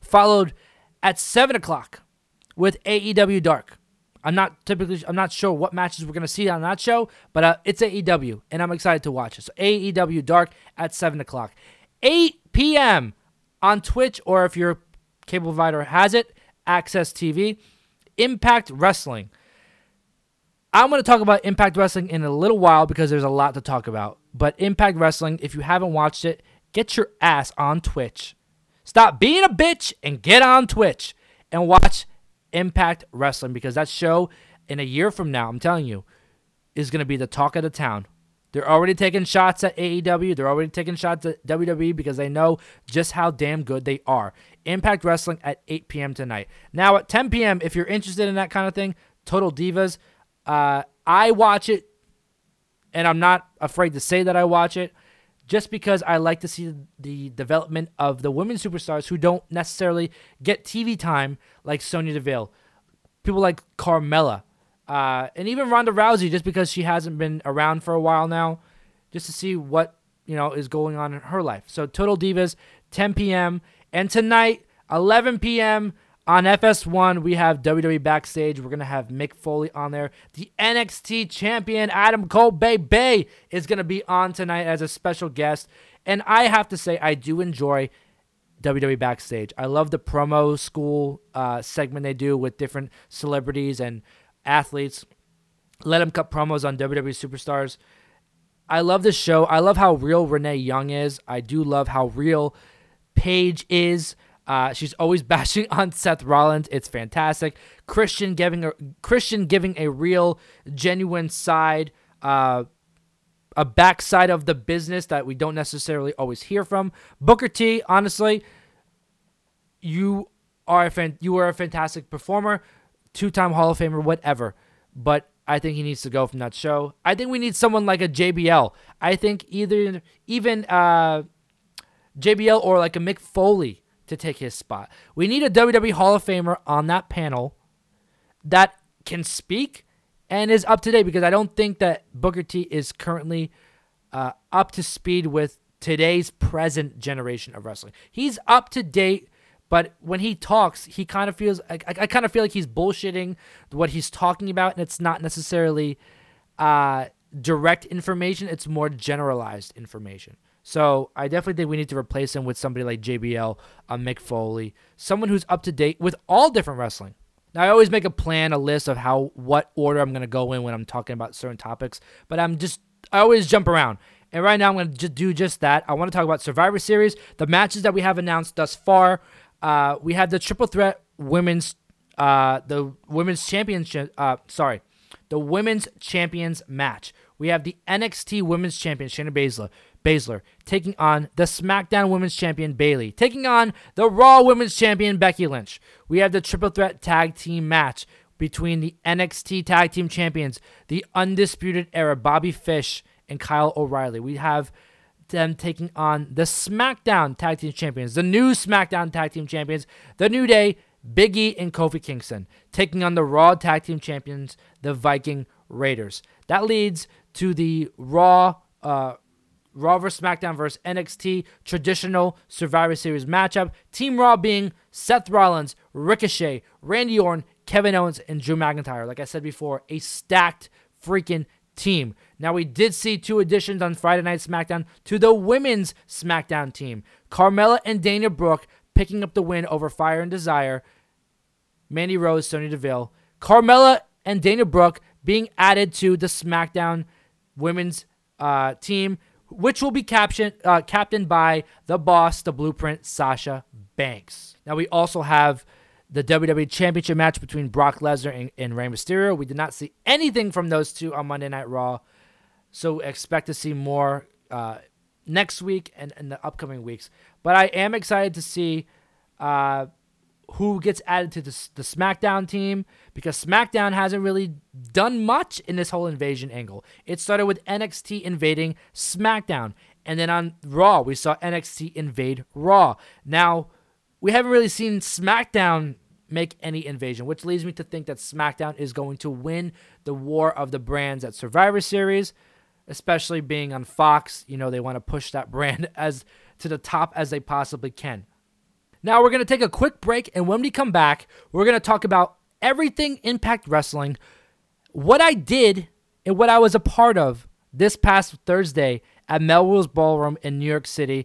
followed at seven o'clock with AEW Dark. I'm not typically I'm not sure what matches we're gonna see on that show, but uh, it's AEW, and I'm excited to watch it. So AEW Dark at seven o'clock, 8 p.m. on Twitch, or if your cable provider has it, AXS TV. Impact Wrestling. I'm going to talk about Impact Wrestling in a little while because there's a lot to talk about. But Impact Wrestling, if you haven't watched it, get your ass on Twitch. Stop being a bitch and get on Twitch and watch Impact Wrestling because that show in a year from now, I'm telling you, is going to be the talk of the town. They're already taking shots at AEW. They're already taking shots at WWE because they know just how damn good they are. Impact Wrestling at 8 p.m. tonight. Now at 10 p.m., if you're interested in that kind of thing, Total Divas. Uh, I watch it, and I'm not afraid to say that I watch it, just because I like to see the development of the women superstars who don't necessarily get TV time like Sonya Deville, people like Carmella, uh, and even Ronda Rousey, just because she hasn't been around for a while now, just to see what you know is going on in her life. So Total Divas, 10 p.m. and tonight 11 p.m. on FS1 we have WWE backstage. We're gonna have Mick Foley on there. The NXT champion Adam Cole Bay Bay is gonna be on tonight as a special guest, and I have to say I do enjoy WWE backstage. I love the promo school uh, segment they do with different celebrities and athletes. Let them cut promos on WWE superstars. I love this show. I love how real Renee Young is. I do love how real Paige is. Uh, she's always [laughs] bashing on Seth Rollins. It's fantastic. Christian giving a Christian giving a real, genuine side, uh, a backside of the business that we don't necessarily always hear from. Booker T, honestly, you are a fan, you are a fantastic performer two time Hall of Famer, whatever. But I think he needs to go from that show. I think we need someone like a JBL. I think either even uh, JBL or like a Mick Foley to take his spot. We need a WWE Hall of Famer on that panel that can speak and is up to date because I don't think that Booker T is currently uh, up to speed with today's present generation of wrestling. He's up to date but when he talks, he kind of feels. I, I kind of feel like he's bullshitting what he's talking about, and it's not necessarily uh, direct information. It's more generalized information. So I definitely think we need to replace him with somebody like JBL, Mick Foley, someone who's up to date with all different wrestling. Now I always make a plan, a list of how what order I'm gonna go in when I'm talking about certain topics, but I'm just I always jump around. And right now I'm gonna just do just that. I want to talk about Survivor Series, the matches that we have announced thus far. Uh, we have the triple threat women's, uh, the women's championship. Uh, sorry, the women's champions match. We have the NXT Women's Champion Shayna Baszler, Baszler taking on the SmackDown Women's Champion Bayley, taking on the Raw Women's Champion Becky Lynch. We have the triple threat tag team match between the NXT Tag Team Champions, the Undisputed Era Bobby Fish and Kyle O'Reilly. We have them taking on the SmackDown Tag Team Champions, the new SmackDown Tag Team Champions, The New Day, Big E, and Kofi Kingston, taking on the Raw Tag Team Champions, the Viking Raiders. That leads to the Raw, uh, Raw vs. SmackDown vs. NXT traditional Survivor Series matchup. Team Raw being Seth Rollins, Ricochet, Randy Orton, Kevin Owens, and Drew McIntyre. Like I said before, a stacked freaking team. Now, we did see two additions on Friday Night SmackDown to the women's SmackDown team Carmella and Dana Brooke picking up the win over Fire and Desire, Mandy Rose, Sonya Deville. Carmella and Dana Brooke being added to the SmackDown women's uh, team, which will be captioned, uh, captained by the boss, the blueprint, Sasha Banks. Now, we also have the WWE Championship match between Brock Lesnar and, and Rey Mysterio. We did not see anything from those two on Monday Night Raw, so expect to see more uh, next week and in the upcoming weeks. But I am excited to see uh, who gets added to the, the SmackDown team because SmackDown hasn't really done much in this whole invasion angle. It started with NXT invading SmackDown, and then on Raw we saw NXT invade Raw. Now we haven't really seen SmackDown make any invasion, which leads me to think that SmackDown is going to win the war of the brands at Survivor Series. especially being on Fox. You know, they want to push that brand [laughs] as to the top as they possibly can. Now, we're going to take a quick break, and when we come back, we're going to talk about everything Impact Wrestling, what I did and what I was a part of this past Thursday at Melrose Ballroom in New York City.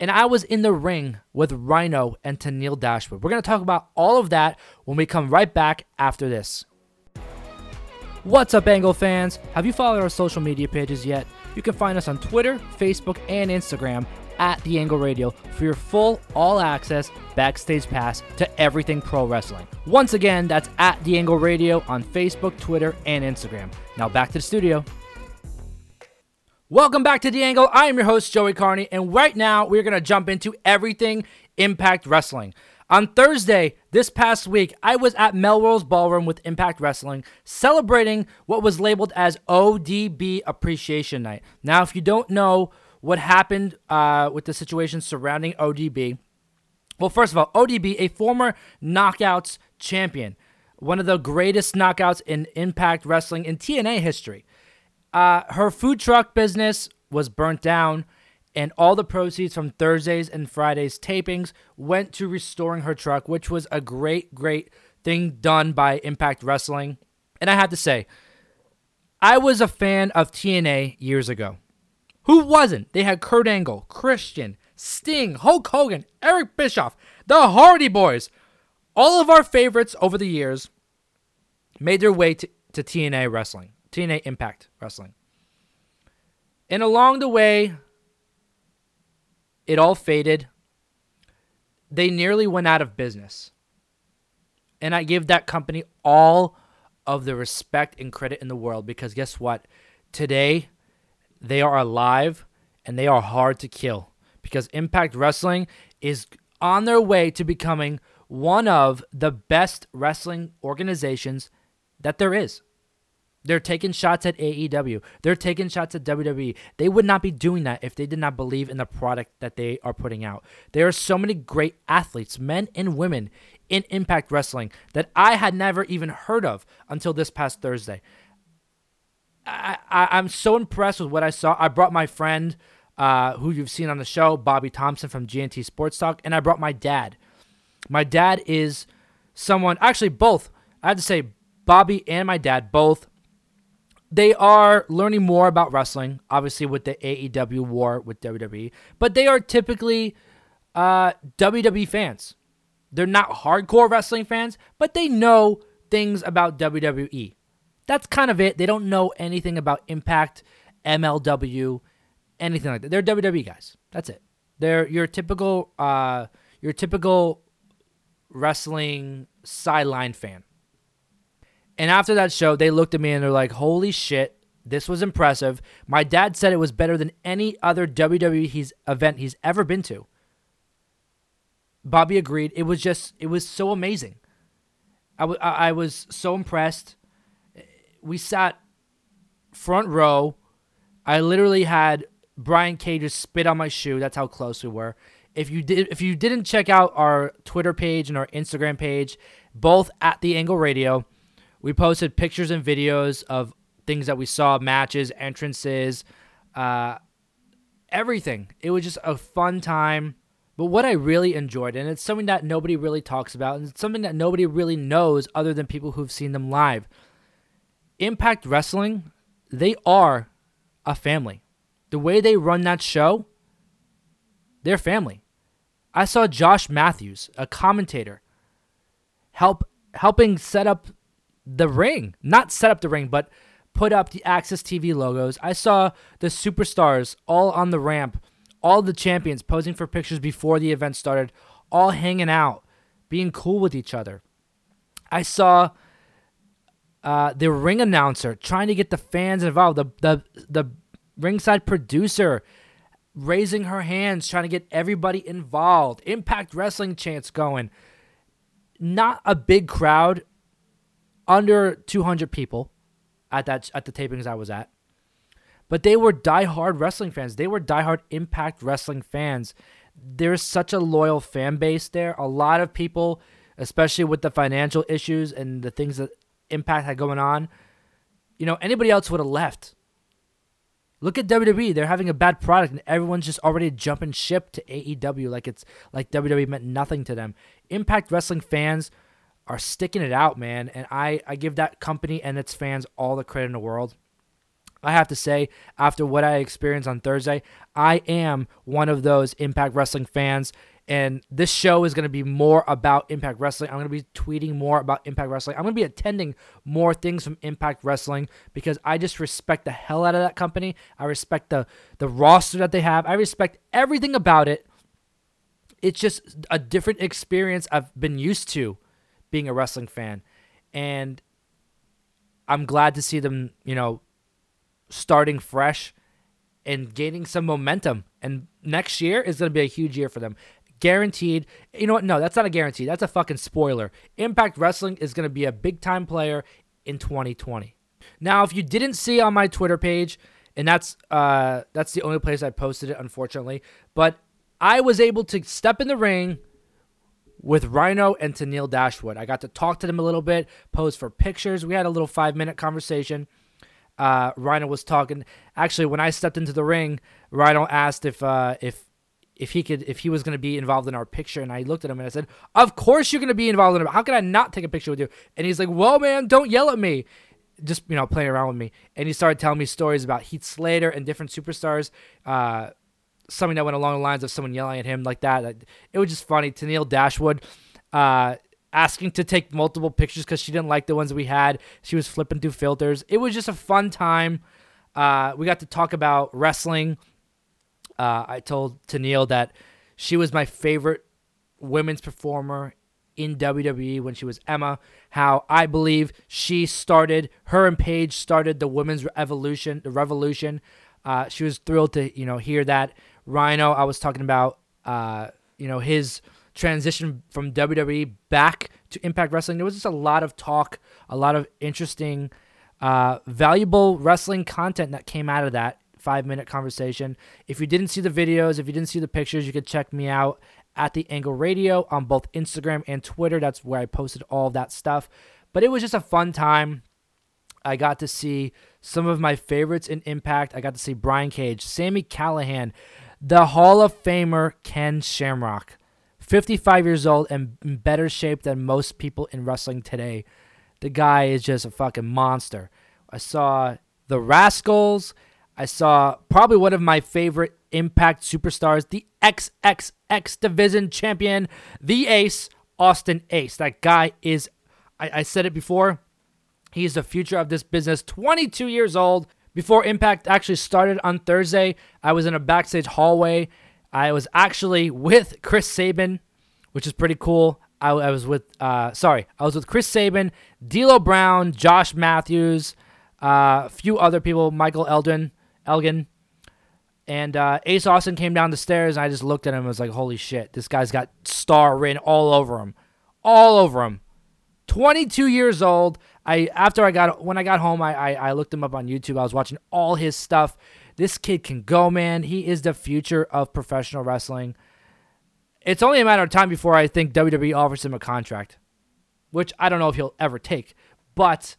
And I was in the ring with Rhino and Tenille Dashwood. We're going to talk about all of that when we come right back after this. What's up, Angle fans? Have you followed our social media pages yet? You can find us on Twitter, Facebook, and Instagram at The Angle Radio for your full all access backstage pass to everything pro wrestling. Once again, that's at The Angle Radio on Facebook, Twitter, and Instagram. Now back to the studio. Welcome back to The Angle. I am your host, Joey Carney, and right now we're going to jump into everything Impact Wrestling. On Thursday, this past week, I was at Melrose Ballroom with Impact Wrestling celebrating what was labeled as ODB Appreciation Night. Now, if you don't know what happened uh, with the situation surrounding ODB, well, first of all, ODB, a former Knockouts champion, one of the greatest knockouts in Impact Wrestling in TNA history. Uh, her food truck business was burnt down, and all the proceeds from Thursdays and Fridays tapings went to restoring her truck, which was a great, great thing done by Impact Wrestling. And I have to say, I was a fan of TNA years ago. Who wasn't? They had Kurt Angle, Christian, Sting, Hulk Hogan, Eric Bischoff, the Hardy Boys. All of our favorites over the years made their way to, to TNA Wrestling. TNA Impact Wrestling. And along the way, it all faded. They nearly went out of business. And I give that company all of the respect and credit in the world because guess what? Today, they are alive and they are hard to kill because Impact Wrestling is on their way to becoming one of the best wrestling organizations that there is. They're taking shots at AEW. They're taking shots at WWE. They would not be doing that if they did not believe in the product that they are putting out. There are so many great athletes, men and women, in Impact Wrestling that I had never even heard of until this past Thursday. I, I, am so impressed with what I saw. I brought my friend, uh, who you've seen on the show, Bobby Thompson from GNT Sports Talk, and I brought my dad. My dad is someone, actually, both. I have to say, Bobby and my dad both they are learning more about wrestling, obviously with the AEW war with WWE, but they are typically uh, WWE fans. They're not hardcore wrestling fans, but they know things about WWE. That's kind of it. They don't know anything about Impact, MLW, anything like that. They're WWE guys. That's it. They're your typical, uh, your typical wrestling sideline fan. And after that show, they looked at me and they're like, holy shit, this was impressive. My dad said it was better than any other WWE he's, event he's ever been to. Bobby agreed. It was just, it was so amazing. I, w- I was so impressed. We sat front row. I literally had Brian Cage just spit on my shoe. That's how close we were. If you did, if you didn't check out our Twitter page and our Instagram page, both at the Angle Radio, we posted pictures and videos of things that we saw, matches, entrances, uh, everything. It was just a fun time. But what I really enjoyed, and it's something that nobody really talks about, and it's something that nobody really knows other than people who've seen them live. Impact Wrestling, they are a family. The way they run that show, they're family. I saw Josh Matthews, a commentator, help helping set up the ring, not set up the ring, but put up the AXS TV logos. I saw the superstars all on the ramp, all the champions posing for pictures before the event started, all hanging out, being cool with each other. I saw uh, the ring announcer trying to get the fans involved, the, the, the ringside producer raising her hands, trying to get everybody involved, Impact Wrestling chants going. Not a big crowd under 200 people at that at the tapings I was at. But they were diehard wrestling fans. They were diehard Impact Wrestling fans. There's such a loyal fan base there. A lot of people, especially with the financial issues and the things that Impact had going on, you know, anybody else would have left. Look at WWE. They're having a bad product and everyone's just already jumping ship to AEW like it's like WWE meant nothing to them. Impact Wrestling fans are sticking it out, man, and I I give that company and its fans all the credit in the world. I have to say, after what I experienced on Thursday, I am one of those Impact Wrestling fans. And this show is going to be more about Impact Wrestling. I'm going to be tweeting more about Impact Wrestling. I'm going to be attending more things from Impact Wrestling because I just respect the hell out of that company. I respect the the roster that they have. I respect everything about it. It's just a different experience I've been used to being a wrestling fan. And I'm glad to see them, you know, starting fresh and gaining some momentum. And next year is going to be a huge year for them. Guaranteed. You know what? No, that's not a guarantee. That's a fucking spoiler. Impact Wrestling is going to be a big time player in 2020. Now, if you didn't see on my Twitter page, and that's uh that's the only place I posted it, unfortunately, but I was able to step in the ring with Rhino and Tenille Dashwood. I got to talk to them a little bit, pose for pictures. We had a little five minute conversation uh, Rhino was talking. Actually, when I stepped into the ring, Rhino asked if uh, if if he could if he was going to be involved in our picture, and I looked at him and I said, "Of course you're going to be involved in it. How can I not take a picture with you?" And he's like, "Well, man, don't yell at me." Just you know, playing around with me, and he started telling me stories about Heath Slater and different superstars. Uh, something that went along the lines of someone yelling at him like that. It was just funny. Tenille Dashwood, uh, asking to take multiple pictures because she didn't like the ones we had. She was flipping through filters. It was just a fun time. Uh, we got to talk about wrestling. Uh, I told Tenille that she was my favorite women's performer in WWE when she was Emma. How I believe she started, her and Paige started the women's evolution, the revolution. Uh, she was thrilled to you know hear that. Rhino, I was talking about, uh, you know his transition from WWE back to Impact Wrestling. There was just a lot of talk, a lot of interesting, uh, valuable wrestling content that came out of that five minute conversation. If you didn't see the videos, if you didn't see the pictures, you could check me out at the Angle Radio on both Instagram and Twitter. That's where I posted all of that stuff. But it was just a fun time. I got to see some of my favorites in Impact. I got to see Brian Cage, Sami Callihan, the Hall of Famer Ken Shamrock. 55 years old and in better shape than most people in wrestling today. The guy is just a fucking monster. I saw the Rascals. I saw probably one of my favorite Impact superstars, the XXX Division champion, the Ace, Austin Ace. That guy is, I, I said it before, he's the future of this business. 22 years old. Before Impact actually started on Thursday, I was in a backstage hallway I was actually with Chris Sabin, which is pretty cool. I, I was with, uh, sorry, I was with Chris Sabin, D'Lo Brown, Josh Matthews, uh, a few other people, Michael Eldon, Elgin, and uh, Ace Austin came down the stairs, and I just looked at him and was like, "Holy shit, this guy's got star written all over him, all over him." 22 years old. I after I got when I got home, I, I I looked him up on YouTube. I was watching all his stuff. This kid can go, man. He is the future of professional wrestling. It's only a matter of time before I think WWE offers him a contract, which I don't know if he'll ever take. But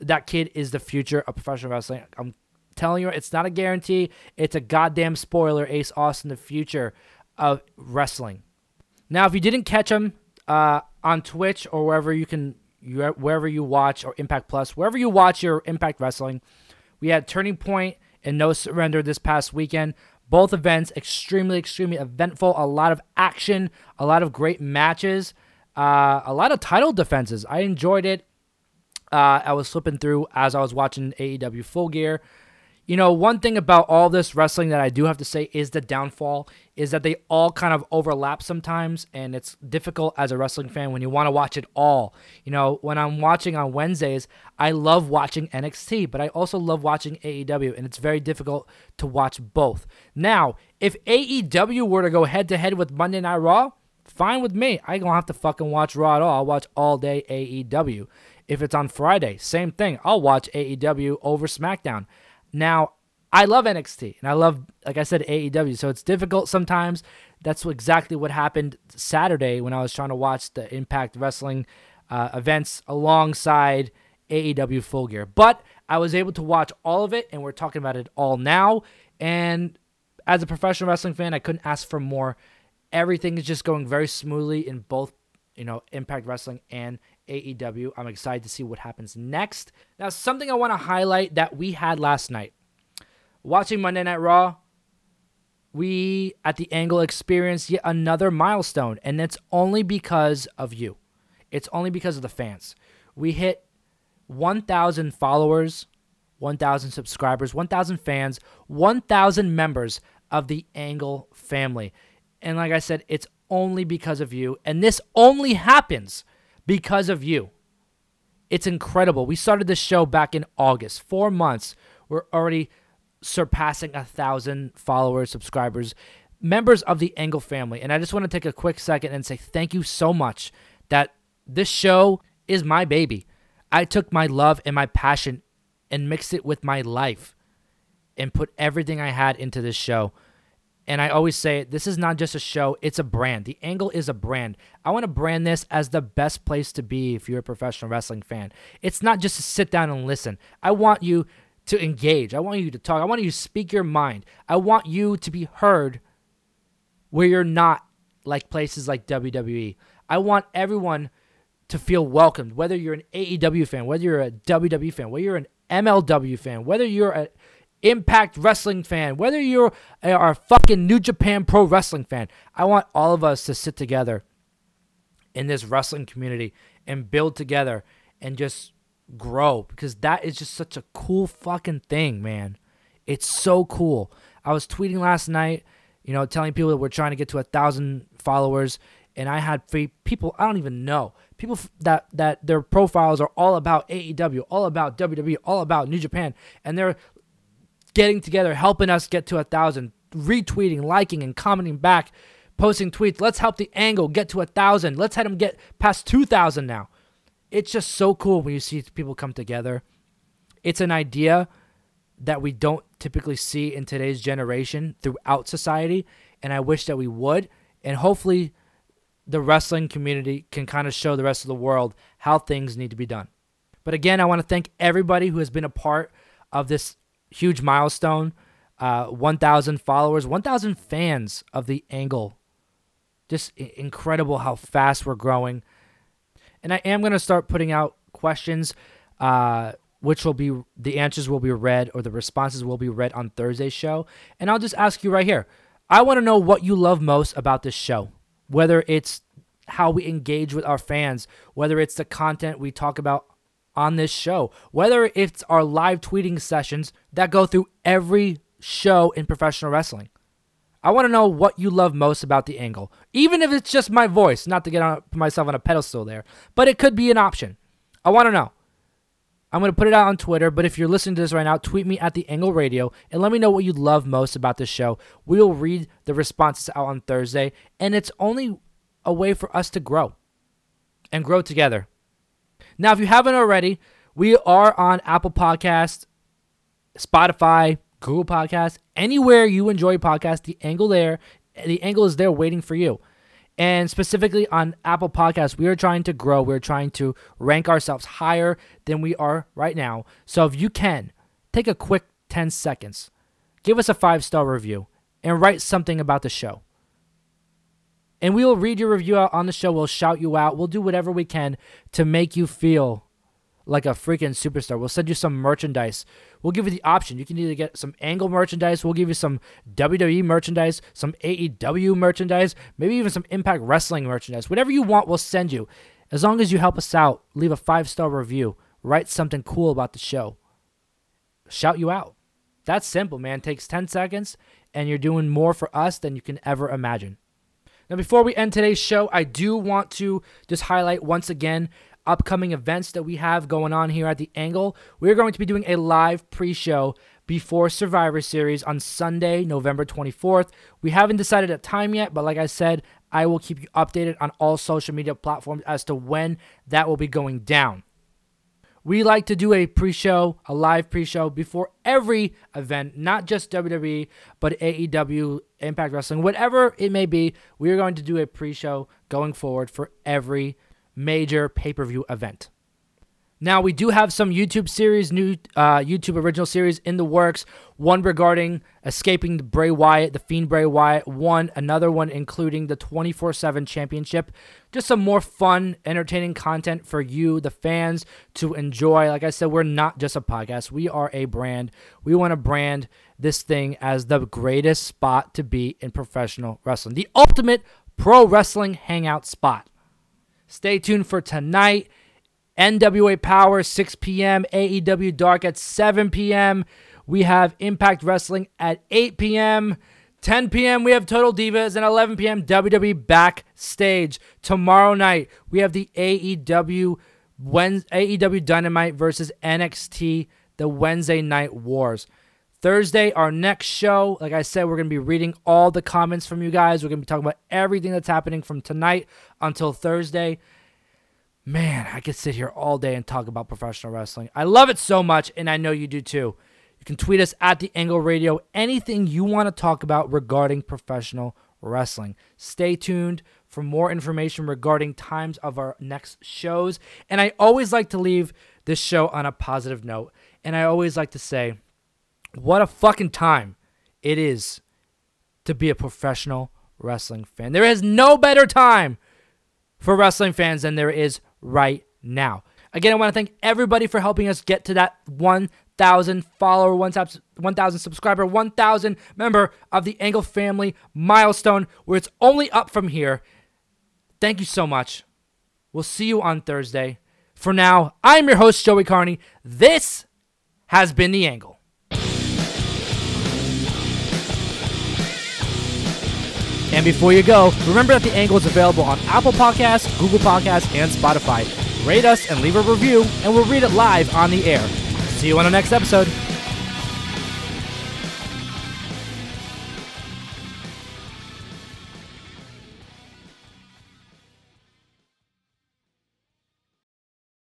that kid is the future of professional wrestling. I'm telling you, it's not a guarantee. It's a goddamn spoiler. Ace Austin, the future of wrestling. Now, if you didn't catch him uh, on Twitch or wherever you can, wherever you watch or Impact Plus, wherever you watch your Impact Wrestling, we had Turning Point and No Surrender this past weekend. Both events extremely, extremely eventful. A lot of action, a lot of great matches, uh, a lot of title defenses. I enjoyed it. Uh, I was flipping through as I was watching AEW Full Gear. You know, one thing about all this wrestling that I do have to say is the downfall is that they all kind of overlap sometimes, and it's difficult as a wrestling fan when you want to watch it all. You know, when I'm watching on Wednesdays, I love watching NXT, but I also love watching AEW, and it's very difficult to watch both. Now, if AEW were to go head to head with Monday Night Raw, fine with me. I don't have to fucking watch Raw at all. I'll watch all day AEW. If it's on Friday, same thing. I'll watch AEW over SmackDown. Now, I love NXT and I love, like I said, AEW. So it's difficult sometimes. That's exactly what happened Saturday when I was trying to watch the Impact Wrestling uh, events alongside AEW Full Gear. But I was able to watch all of it, and we're talking about it all now. And as a professional wrestling fan, I couldn't ask for more. Everything is just going very smoothly in both, you know, Impact Wrestling and AEW. I'm excited to see what happens next. Now, something I want to highlight that we had last night. Watching Monday Night Raw, we at the Angle experienced yet another milestone, and it's only because of you. It's only because of the fans. We hit 1,000 followers, 1,000 subscribers, 1,000 fans, 1,000 members of the Angle family. And like I said, it's only because of you. And this only happens because of you. It's incredible. We started this show back in August. Four months. We're already surpassing a thousand followers, subscribers, members of the Angle family. And I just want to take a quick second and say thank you so much that this show is my baby. I took my love and my passion and mixed it with my life and put everything I had into this show. And I always say this is not just a show, it's a brand. The Angle is a brand. I want to brand this as the best place to be if you're a professional wrestling fan. It's not just to sit down and listen. I want you to engage. I want you to talk. I want you to speak your mind. I want you to be heard where you're not like places like WWE. I want everyone to feel welcomed, whether you're an AEW fan, whether you're a WWE fan, whether you're an MLW fan, whether you're an Impact Wrestling fan, whether you're a, fucking New Japan Pro Wrestling fan. I want all of us to sit together in this wrestling community and build together and just grow because that is just such a cool fucking thing, man. It's so cool. I was tweeting last night, you know, telling people that we're trying to get to a thousand followers, and I had free people I don't even know people that that their profiles are all about AEW, all about WWE, all about New Japan, and they're getting together, helping us get to a thousand, retweeting, liking, and commenting back, posting tweets. Let's help the angle get to a thousand. Let's have them get past two thousand now it's just so cool when you see people come together. It's an idea that we don't typically see in today's generation throughout society, and I wish that we would. And hopefully, the wrestling community can kind of show the rest of the world how things need to be done. But again, I want to thank everybody who has been a part of this huge milestone uh, 1,000 followers, 1,000 fans of the angle. Just incredible how fast we're growing. And I am going to start putting out questions, uh, which will be the answers will be read or the responses will be read on Thursday's show. And I'll just ask you right here. I want to know what you love most about this show, whether it's how we engage with our fans, whether it's the content we talk about on this show, whether it's our live tweeting sessions that go through every show in professional wrestling. I want to know what you love most about the angle, even if it's just my voice, not to get on, myself on a pedestal there, but it could be an option. I want to know. I'm going to put it out on Twitter, but if you're listening to this right now, tweet me at the Angle Radio and let me know what you love most about the show. We'll read the responses out on Thursday, and it's only a way for us to grow and grow together. Now, if you haven't already, we are on Apple Podcast, Spotify, Google Podcast, anywhere you enjoy podcasts, the angle there, the angle is there waiting for you. And specifically on Apple Podcasts, we are trying to grow. We're trying to rank ourselves higher than we are right now. So if you can, take a quick 10 seconds, give us a five star review, and write something about the show. And we will read your review out on the show. We'll shout you out. We'll do whatever we can to make you feel like a freaking superstar. We'll send you some merchandise. We'll give you the option. You can either get some Angle merchandise, we'll give you some WWE merchandise, some AEW merchandise, maybe even some Impact Wrestling merchandise. Whatever you want, we'll send you. As long as you help us out, leave a five star review, write something cool about the show, shout you out. That's simple, man. It takes 10 seconds, and you're doing more for us than you can ever imagine. Now, before we end today's show, I do want to just highlight once again upcoming events that we have going on here at the Angle. We're going to be doing a live pre show before Survivor Series on Sunday, November 24th. We haven't decided a time yet, but like I said, I will keep you updated on all social media platforms as to when that will be going down. We like to do a pre show, a live pre show before every event, not just WWE, but AEW, Impact Wrestling, whatever it may be. We are going to do a pre show going forward for every major pay per view event. Now we do have some YouTube series, new uh, YouTube original series in the works. One regarding escaping the Bray Wyatt, the Fiend Bray Wyatt. One, another one including the 24/7 Championship. Just some more fun, entertaining content for you, the fans, to enjoy. Like I said, we're not just a podcast; we are a brand. We want to brand this thing as the greatest spot to be in professional wrestling, the ultimate pro wrestling hangout spot. Stay tuned for tonight. NWA Powerrr 6 p.m., AEW Dark at 7 p.m. We have Impact Wrestling at 8 p.m. 10 p.m. we have Total Divas and 11 p.m. WWE Backstage. Tomorrow night we have the AEW Wednesday, AEW Dynamite versus NXT the Wednesday Night Wars. Thursday, our next show, like I said, we're going to be reading all the comments from you guys. We're going to be talking about everything that's happening from tonight until Thursday. Man, I could sit here all day and talk about professional wrestling. I love it so much, and I know you do too. You can tweet us at the Angle Radio anything you want to talk about regarding professional wrestling. Stay tuned for more information regarding times of our next shows. And I always like to leave this show on a positive note. And I always like to say, what a fucking time it is to be a professional wrestling fan. There is no better time for wrestling fans than there is right now. Again, I want to thank everybody for helping us get to that 1,000 follower, 1,000 subscriber, 1,000 member of the Angle family milestone, where it's only up from here. Thank you so much. We'll see you on Thursday. For now, I'm your host, Joey Carney. This has been The Angle. And before you go, remember that The Angle is available on Apple Podcasts, Google Podcasts, and Spotify. Rate us and leave a review, and we'll read it live on the air. See you on the next episode.